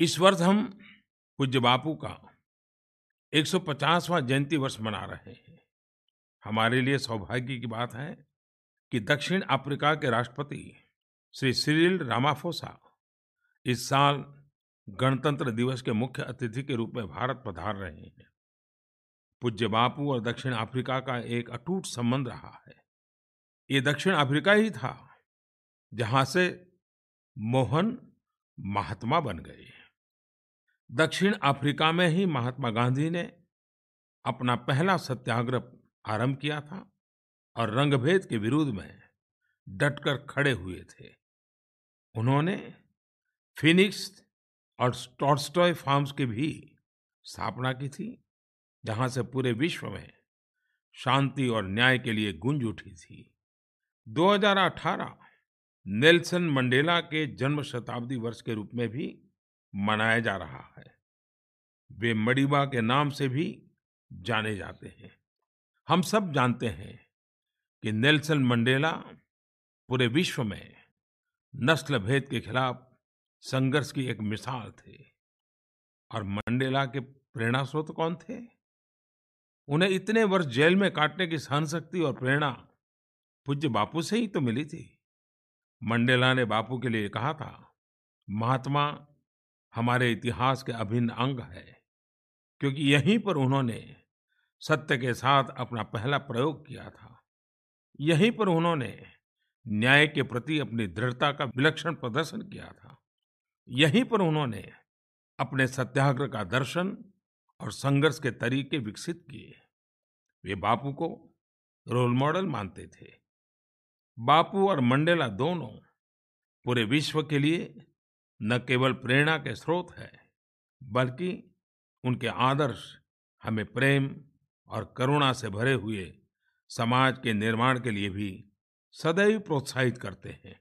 इस वर्ष हम पूज्य बापू का 150वां जयंती वर्ष मना रहे हैं। हमारे लिए सौभाग्य की बात है कि दक्षिण अफ्रीका के राष्ट्रपति श्री सिरिल रामाफोसा इस साल गणतंत्र दिवस के मुख्य अतिथि के रूप में भारत पधार रहे हैं। पूज्य बापू और दक्षिण अफ्रीका का एक अटूट संबंध रहा है। ये दक्षिण अफ्रीका ही था जहाँ से मोहन महात्मा बन गए। दक्षिण अफ्रीका में ही महात्मा गांधी ने अपना पहला सत्याग्रह आरंभ किया था और रंगभेद के विरोध में डटकर खड़े हुए थे। उन्होंने फिनिक्स और टॉर्स्टॉय फार्म्स की भी स्थापना की थी, जहाँ से पूरे विश्व में शांति और न्याय के लिए गुंज उठी थी। 2018 नेल्सन मंडेला के जन्म शताब्दी वर्ष के रूप में भी मनाया जा रहा है। वे मड़ीबा के नाम से भी जाने जाते हैं। हम सब जानते हैं कि नेल्सन मंडेला पूरे विश्व में नस्ल भेद के खिलाफ संघर्ष की एक मिसाल थे। और मंडेला के प्रेरणा स्रोत कौन थे? उन्हें इतने वर्ष जेल में काटने की सहन शक्ति और प्रेरणा पूज्य बापू से ही तो मिली थी। मंडेला ने बापू के लिए कहा था, महात्मा, हमारे इतिहास के अभिन्न अंग है। क्योंकि यहीं पर उन्होंने सत्य के साथ अपना पहला प्रयोग किया था। यहीं पर उन्होंने न्याय के प्रति अपनी दृढ़ता का विलक्षण प्रदर्शन किया था। यहीं पर उन्होंने अपने सत्याग्रह का दर्शन और संघर्ष के तरीके विकसित किए। वे बापू को रोल मॉडल मानते थे। बापू और मंडेला दोनों पूरे विश्व के लिए न केवल प्रेरणा के स्रोत है, बल्कि उनके आदर्श हमें प्रेम और करुणा से भरे हुए समाज के निर्माण के लिए भी सदैव प्रोत्साहित करते हैं।